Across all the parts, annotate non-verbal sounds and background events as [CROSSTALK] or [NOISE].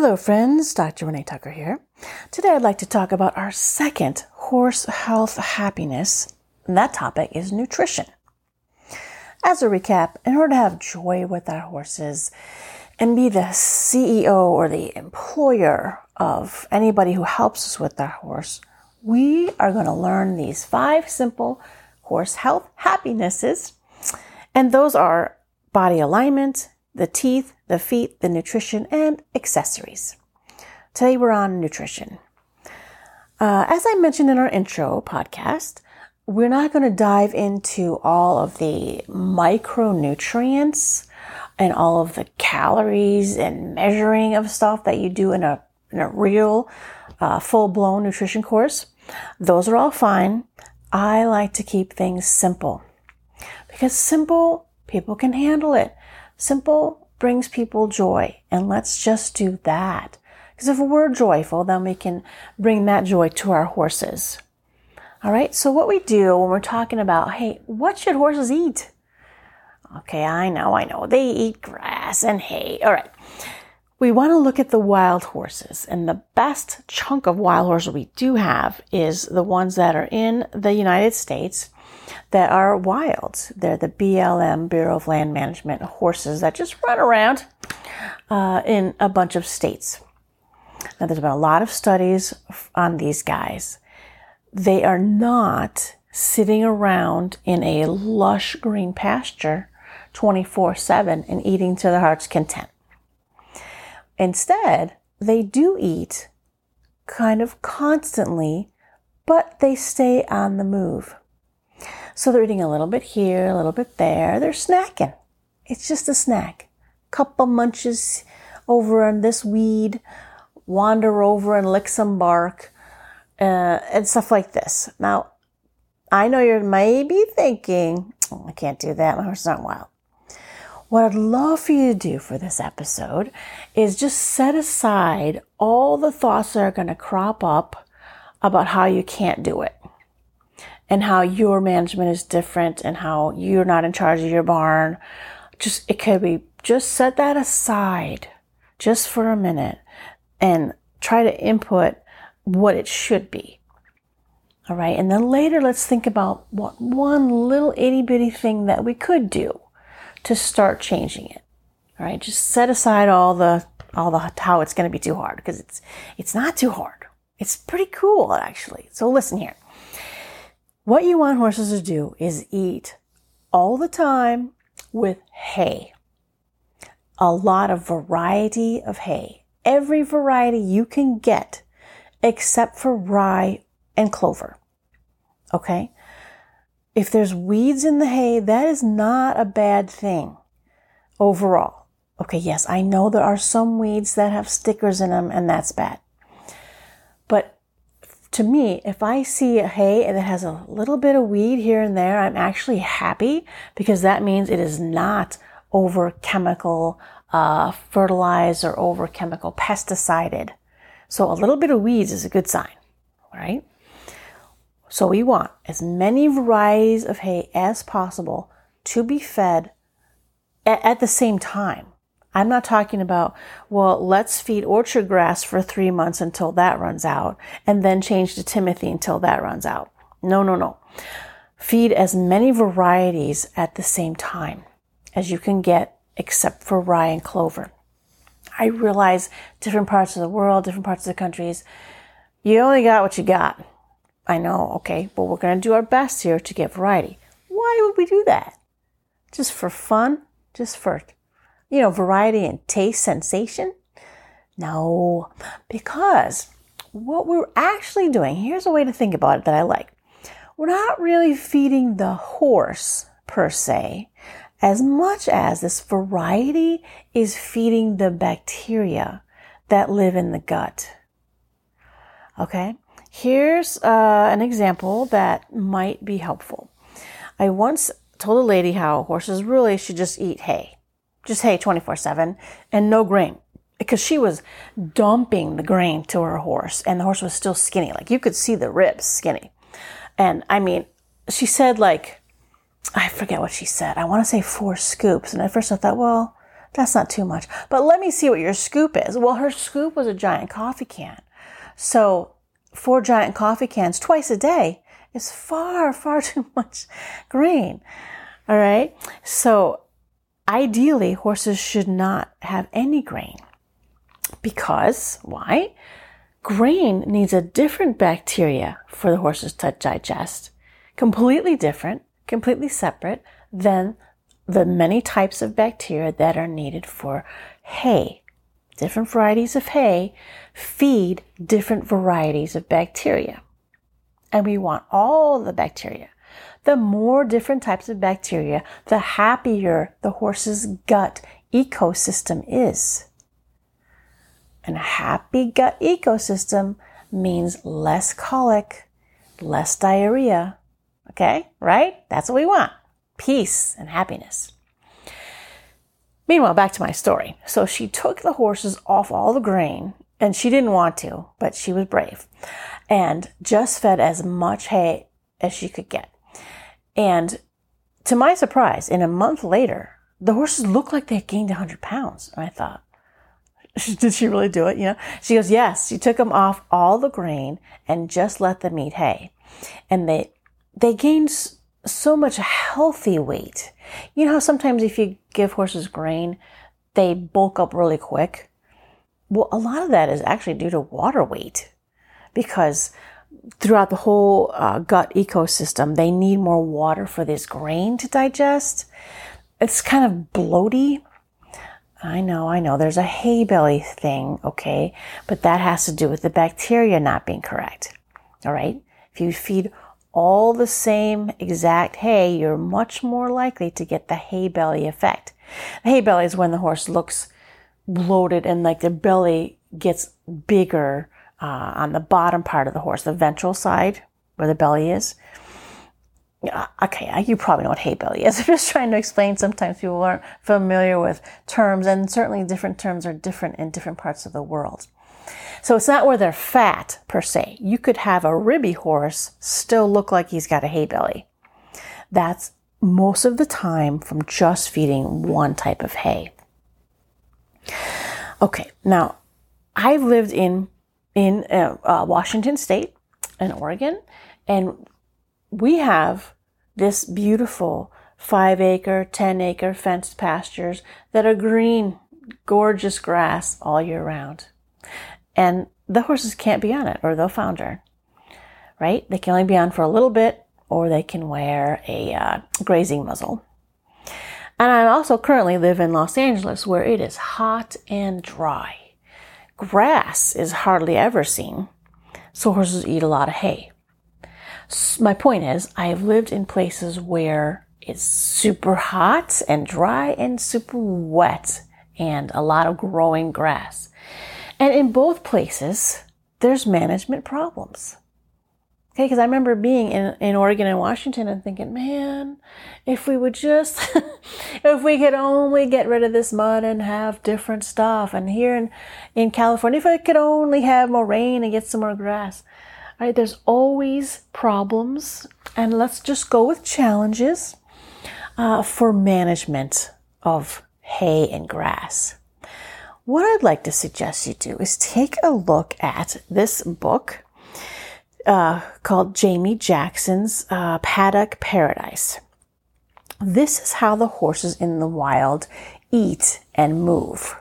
Hello, friends. Dr. Renee Tucker here. Today, I'd like to talk about our second horse health happiness. That topic is nutrition. As a recap, in order to have joy with our horses and be the CEO or the employer of anybody who helps us with our horse, we are going to learn these five simple horse health happinesses. And those are body alignment, the teeth, the feet, the nutrition, and accessories. Today we're on nutrition. Uh, as I mentioned in our intro podcast, we're not going to dive into all of the micronutrients and all of the calories and measuring of stuff that you do in a, in a real uh, full blown nutrition course. Those are all fine. I like to keep things simple because simple people can handle it. Simple brings people joy, and let's just do that. Because if we're joyful, then we can bring that joy to our horses. All right, so what we do when we're talking about, hey, what should horses eat? Okay, I know, I know. They eat grass and hay. All right. We want to look at the wild horses, and the best chunk of wild horses we do have is the ones that are in the United States that are wild. They're the BLM, Bureau of Land Management horses that just run around uh, in a bunch of states. Now, there's been a lot of studies on these guys. They are not sitting around in a lush green pasture 24 7 and eating to their heart's content. Instead, they do eat kind of constantly, but they stay on the move. So they're eating a little bit here, a little bit there. They're snacking. It's just a snack. Couple munches over on this weed, wander over and lick some bark, uh, and stuff like this. Now, I know you're maybe thinking, oh, I can't do that. My horse is not wild. What I'd love for you to do for this episode is just set aside all the thoughts that are going to crop up about how you can't do it and how your management is different and how you're not in charge of your barn. Just, it could be, just set that aside just for a minute and try to input what it should be. All right. And then later, let's think about what one little itty bitty thing that we could do to start changing it. All right. Just set aside all the, all the, how it's going to be too hard because it's, it's not too hard. It's pretty cool actually. So listen here. What you want horses to do is eat all the time with hay. A lot of variety of hay. Every variety you can get except for rye and clover. Okay? If there's weeds in the hay, that is not a bad thing overall. Okay, yes, I know there are some weeds that have stickers in them and that's bad. But to me, if I see a hay that has a little bit of weed here and there, I'm actually happy because that means it is not over chemical uh, fertilized or over chemical pesticided. So a little bit of weeds is a good sign, right? So we want as many varieties of hay as possible to be fed at, at the same time. I'm not talking about, well, let's feed orchard grass for three months until that runs out and then change to Timothy until that runs out. No, no, no. Feed as many varieties at the same time as you can get except for rye and clover. I realize different parts of the world, different parts of the countries, you only got what you got. I know, okay, but we're going to do our best here to get variety. Why would we do that? Just for fun? Just for you know, variety and taste sensation? No, because what we're actually doing, here's a way to think about it that I like. We're not really feeding the horse per se, as much as this variety is feeding the bacteria that live in the gut. Okay, here's uh, an example that might be helpful. I once told a lady how horses really should just eat hay just hay 24 7 and no grain because she was dumping the grain to her horse and the horse was still skinny. Like you could see the ribs skinny. And I mean, she said like, I forget what she said. I want to say four scoops. And at first I thought, well, that's not too much. But let me see what your scoop is. Well, her scoop was a giant coffee can. So four giant coffee cans twice a day is far, far [LAUGHS] too much grain. All right. So ideally, horses should not have any grain because why? Grain needs a different bacteria for the horses to digest, completely different, completely separate than the many types of bacteria that are needed for hay. Different varieties of hay feed different varieties of bacteria. And we want all the bacteria. The more different types of bacteria, the happier the horse's gut ecosystem is. And a happy gut ecosystem means less colic, less diarrhea. Okay, right? That's what we want peace and happiness. Meanwhile, back to my story. So she took the horses off all the grain, and she didn't want to, but she was brave, and just fed as much hay as she could get. And to my surprise, in a month later, the horses looked like they had gained 100 pounds. And I thought, [LAUGHS] did she really do it? You know, she goes, yes, she took them off all the grain and just let them eat hay. And they, they gained so much healthy weight. You know how sometimes if you give horses grain, they bulk up really quick? Well, a lot of that is actually due to water weight because throughout the whole uh, gut ecosystem, they need more water for this grain to digest. It's kind of bloaty. I know, I know. There's a hay belly thing, okay? But that has to do with the bacteria not being correct. All right? If you feed all the same exact hay, you're much more likely to get the hay belly effect. The hay belly is when the horse looks bloated and like their belly gets bigger uh, on the bottom part of the horse, the ventral side where the belly is. Okay, you probably know what hay belly is. [LAUGHS] I'm just trying to explain. Sometimes people aren't familiar with terms, and certainly different terms are different in different parts of the world. So it's not where they're fat per se. You could have a ribby horse still look like he's got a hay belly. That's most of the time from just feeding one type of hay. Okay, now I've lived in in uh, uh, Washington State and Oregon, and we have this beautiful five acre, ten acre fenced pastures that are green, gorgeous grass all year round and the horses can't be on it or they'll founder, right? They can only be on for a little bit or they can wear a uh, grazing muzzle. And I also currently live in Los Angeles where it is hot and dry. Grass is hardly ever seen, so horses eat a lot of hay. So my point is, I have lived in places where it's super hot and dry and super wet and a lot of growing grass. And in both places, there's management problems. Okay, because I remember being in, in Oregon and Washington and thinking, man, if we would just, [LAUGHS] if we could only get rid of this mud and have different stuff. And here in, in California, if I could only have more rain and get some more grass. All right, there's always problems. And let's just go with challenges uh, for management of hay and grass. What I'd like to suggest you do is take a look at this book uh, called Jaime Jackson's uh, Paddock Paradise. This is how the horses in the wild eat and move.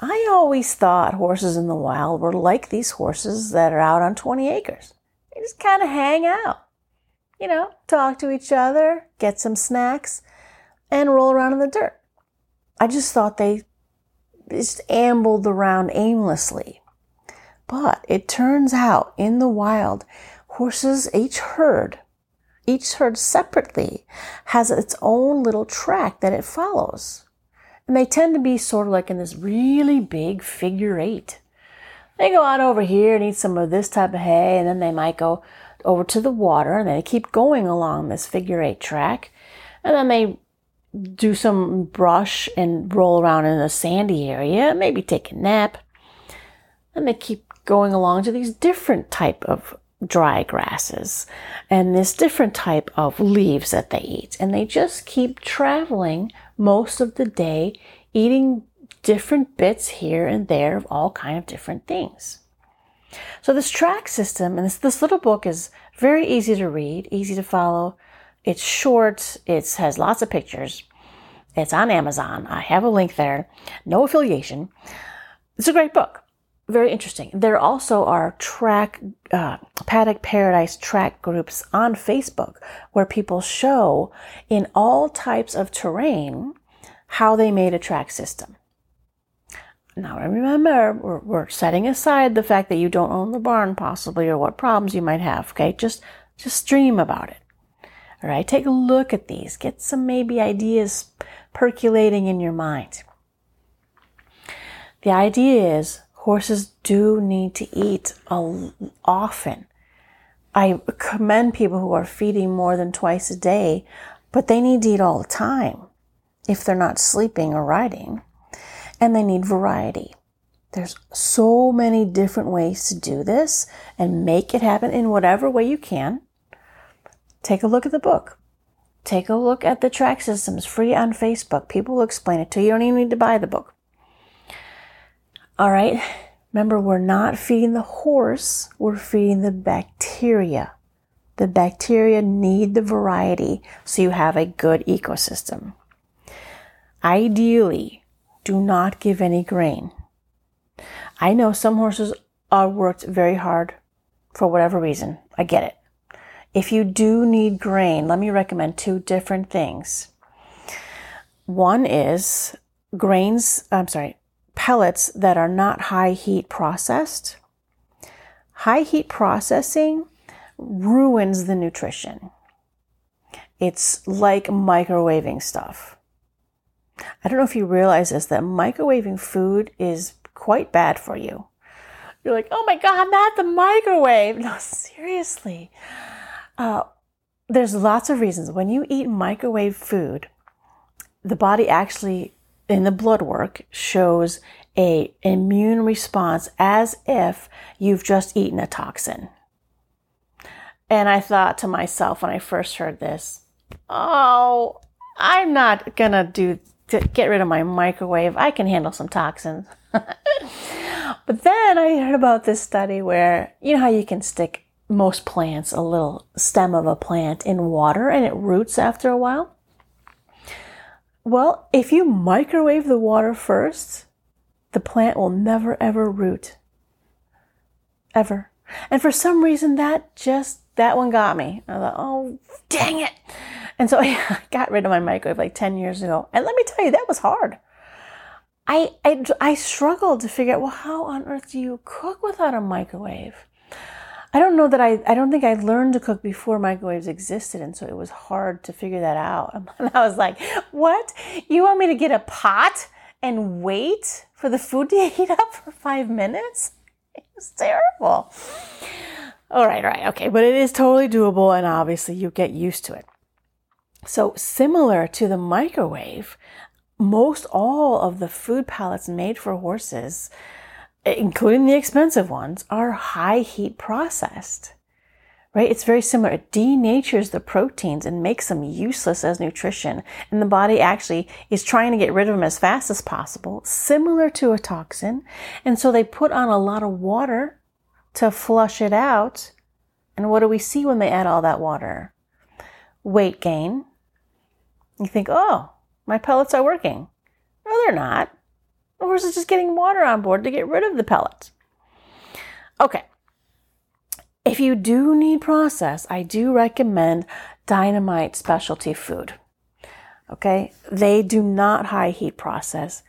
I always thought horses in the wild were like these horses that are out on 20 acres. They just kind of hang out, you know, talk to each other, get some snacks, and roll around in the dirt. I just thought they just ambled around aimlessly. But it turns out in the wild, horses, each herd, each herd separately has its own little track that it follows. And they tend to be sort of like in this really big figure eight. They go out over here and eat some of this type of hay, and then they might go over to the water, and they keep going along this figure eight track. And then they do some brush and roll around in a sandy area, maybe take a nap. And they keep going along to these different type of dry grasses and this different type of leaves that they eat. And they just keep traveling most of the day eating different bits here and there of all kind of different things. So this track system, and this, this little book is very easy to read, easy to follow. It's short. It has lots of pictures. It's on Amazon. I have a link there. No affiliation. It's a great book. Very interesting. There also are track, uh, paddock paradise track groups on Facebook where people show in all types of terrain how they made a track system. Now remember, we're, we're setting aside the fact that you don't own the barn possibly or what problems you might have. Okay. Just, just dream about it. All right. Take a look at these. Get some maybe ideas percolating in your mind. The idea is horses do need to eat often. I commend people who are feeding more than twice a day, but they need to eat all the time if they're not sleeping or riding and they need variety. There's so many different ways to do this and make it happen in whatever way you can. Take a look at the book. Take a look at the track systems free on Facebook. People will explain it to you. You don't even need to buy the book. All right. Remember, we're not feeding the horse, we're feeding the bacteria. The bacteria need the variety so you have a good ecosystem. Ideally, do not give any grain. I know some horses are worked very hard for whatever reason. I get it. If you do need grain, let me recommend two different things. One is grains, I'm sorry, pellets that are not high heat processed. High heat processing ruins the nutrition. It's like microwaving stuff. I don't know if you realize this, that microwaving food is quite bad for you. You're like, oh my God, not the microwave. [LAUGHS] No, seriously. Uh, there's lots of reasons. When you eat microwave food, the body actually, in the blood work, shows a immune response as if you've just eaten a toxin. And I thought to myself when I first heard this, oh, I'm not gonna do to get rid of my microwave. I can handle some toxins. [LAUGHS] but then I heard about this study where, you know how you can stick most plants, a little stem of a plant in water and it roots after a while? Well, if you microwave the water first, the plant will never ever root. Ever. And for some reason that just, that one got me. I thought, oh, dang it. And so [LAUGHS] I got rid of my microwave like 10 years ago. And let me tell you, that was hard. I, I, I struggled to figure out, well, how on earth do you cook without a microwave? I don't know that I, I don't think I learned to cook before microwaves existed. And so it was hard to figure that out. [LAUGHS] And I was like, what? You want me to get a pot and wait for the food to [LAUGHS] heat up for five minutes? [LAUGHS] It was terrible. All right, all right, okay. But it is totally doable. And obviously you get used to it. So similar to the microwave, most all of the food pellets made for horses, including the expensive ones, are high heat processed. Right? It's very similar. It denatures the proteins and makes them useless as nutrition. And the body actually is trying to get rid of them as fast as possible, similar to a toxin. And so they put on a lot of water to flush it out. And what do we see when they add all that water? Weight gain, you think, oh, my pellets are working. No, they're not. The horse is just getting water on board to get rid of the pellets. Okay. If you do need process, I do recommend dynamite specialty food. Okay. They do not high heat process.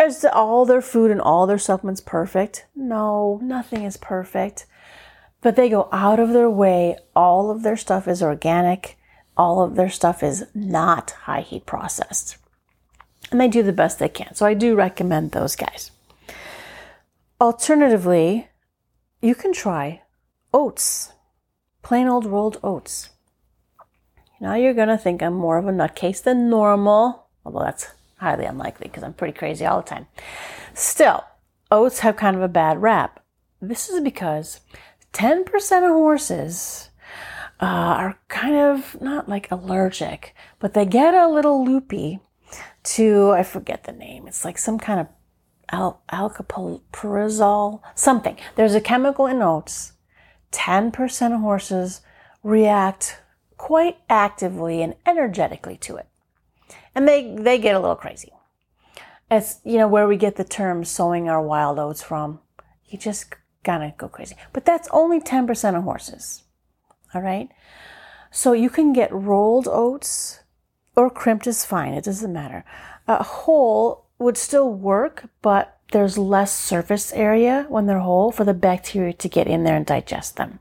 Is all their food and all their supplements perfect? No, nothing is perfect. But they go out of their way. All of their stuff is organic all of their stuff is not high heat processed. And they do the best they can. So I do recommend those guys. Alternatively, you can try oats, plain old rolled oats. Now you're going to think I'm more of a nutcase than normal, although that's highly unlikely because I'm pretty crazy all the time. Still, oats have kind of a bad rap. This is because 10% of horses uh, are kind of not like allergic, but they get a little loopy to, I forget the name, it's like some kind of al- something. There's a chemical in oats. 10% of horses react quite actively and energetically to it. And they, they get a little crazy. It's, you know, where we get the term sowing our wild oats from. You just gotta go crazy. But that's only 10% of horses. All right. So you can get rolled oats or crimped is fine. It doesn't matter. A whole would still work, but there's less surface area when they're whole for the bacteria to get in there and digest them.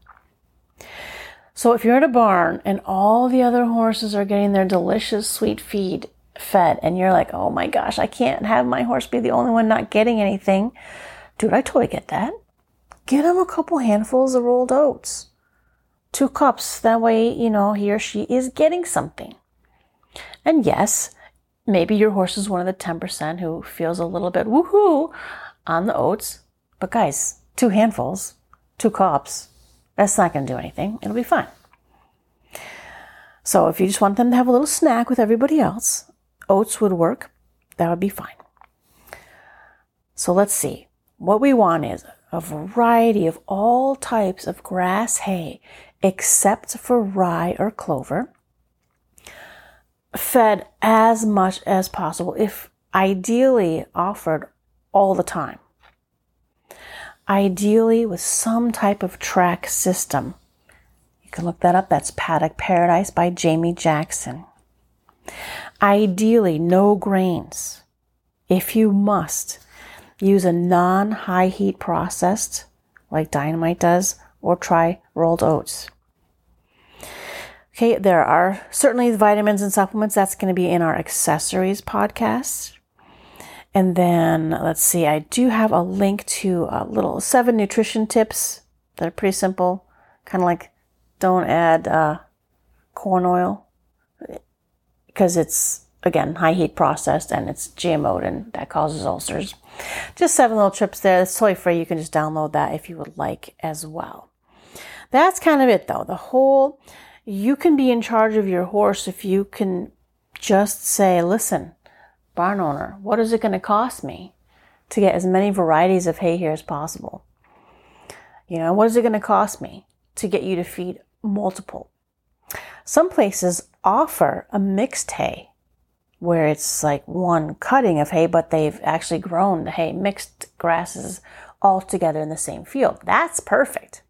So if you're at a barn and all the other horses are getting their delicious sweet feed fed and you're like, oh my gosh, I can't have my horse be the only one not getting anything. Dude, I totally get that. Get him a couple handfuls of rolled oats. Two cups. That way, you know, he or she is getting something. And yes, maybe your horse is one of the 10% who feels a little bit woohoo on the oats. But guys, two handfuls, two cups, that's not going to do anything. It'll be fine. So if you just want them to have a little snack with everybody else, oats would work. That would be fine. So let's see. What we want is a variety of all types of grass hay except for rye or clover fed as much as possible, if ideally offered all the time. Ideally, with some type of track system. You can look that up. That's Paddock Paradise by Jaime Jackson. Ideally, no grains. If you must, use a non high heat processed, like dynamite does, or try rolled oats. Okay, there are certainly vitamins and supplements. That's going to be in our accessories podcast. And then let's see, I do have a link to a little seven nutrition tips that are pretty simple. Kind of like don't add uh, corn oil because it's, again, high heat processed and it's GMO'd and that causes ulcers. Just seven little trips there. It's totally free. You can just download that if you would like as well. That's kind of it though. The whole you can be in charge of your horse if you can just say, listen, barn owner, what is it going to cost me to get as many varieties of hay here as possible? You know, what is it going to cost me to get you to feed multiple? Some places offer a mixed hay where it's like one cutting of hay, but they've actually grown the hay, mixed grasses all together in the same field. That's perfect.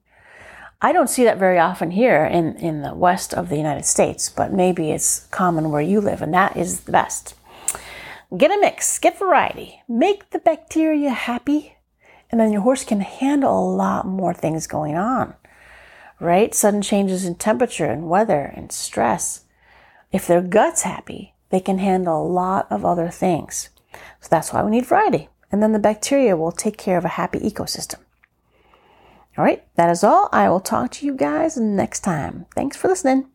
I don't see that very often here in, in the west of the United States, but maybe it's common where you live, and that is the best. Get a mix, get variety, make the bacteria happy, and then your horse can handle a lot more things going on, right? Sudden changes in temperature and weather and stress. If their gut's happy, they can handle a lot of other things. So that's why we need variety. And then the bacteria will take care of a happy ecosystem. All right, that is all. I will talk to you guys next time. Thanks for listening.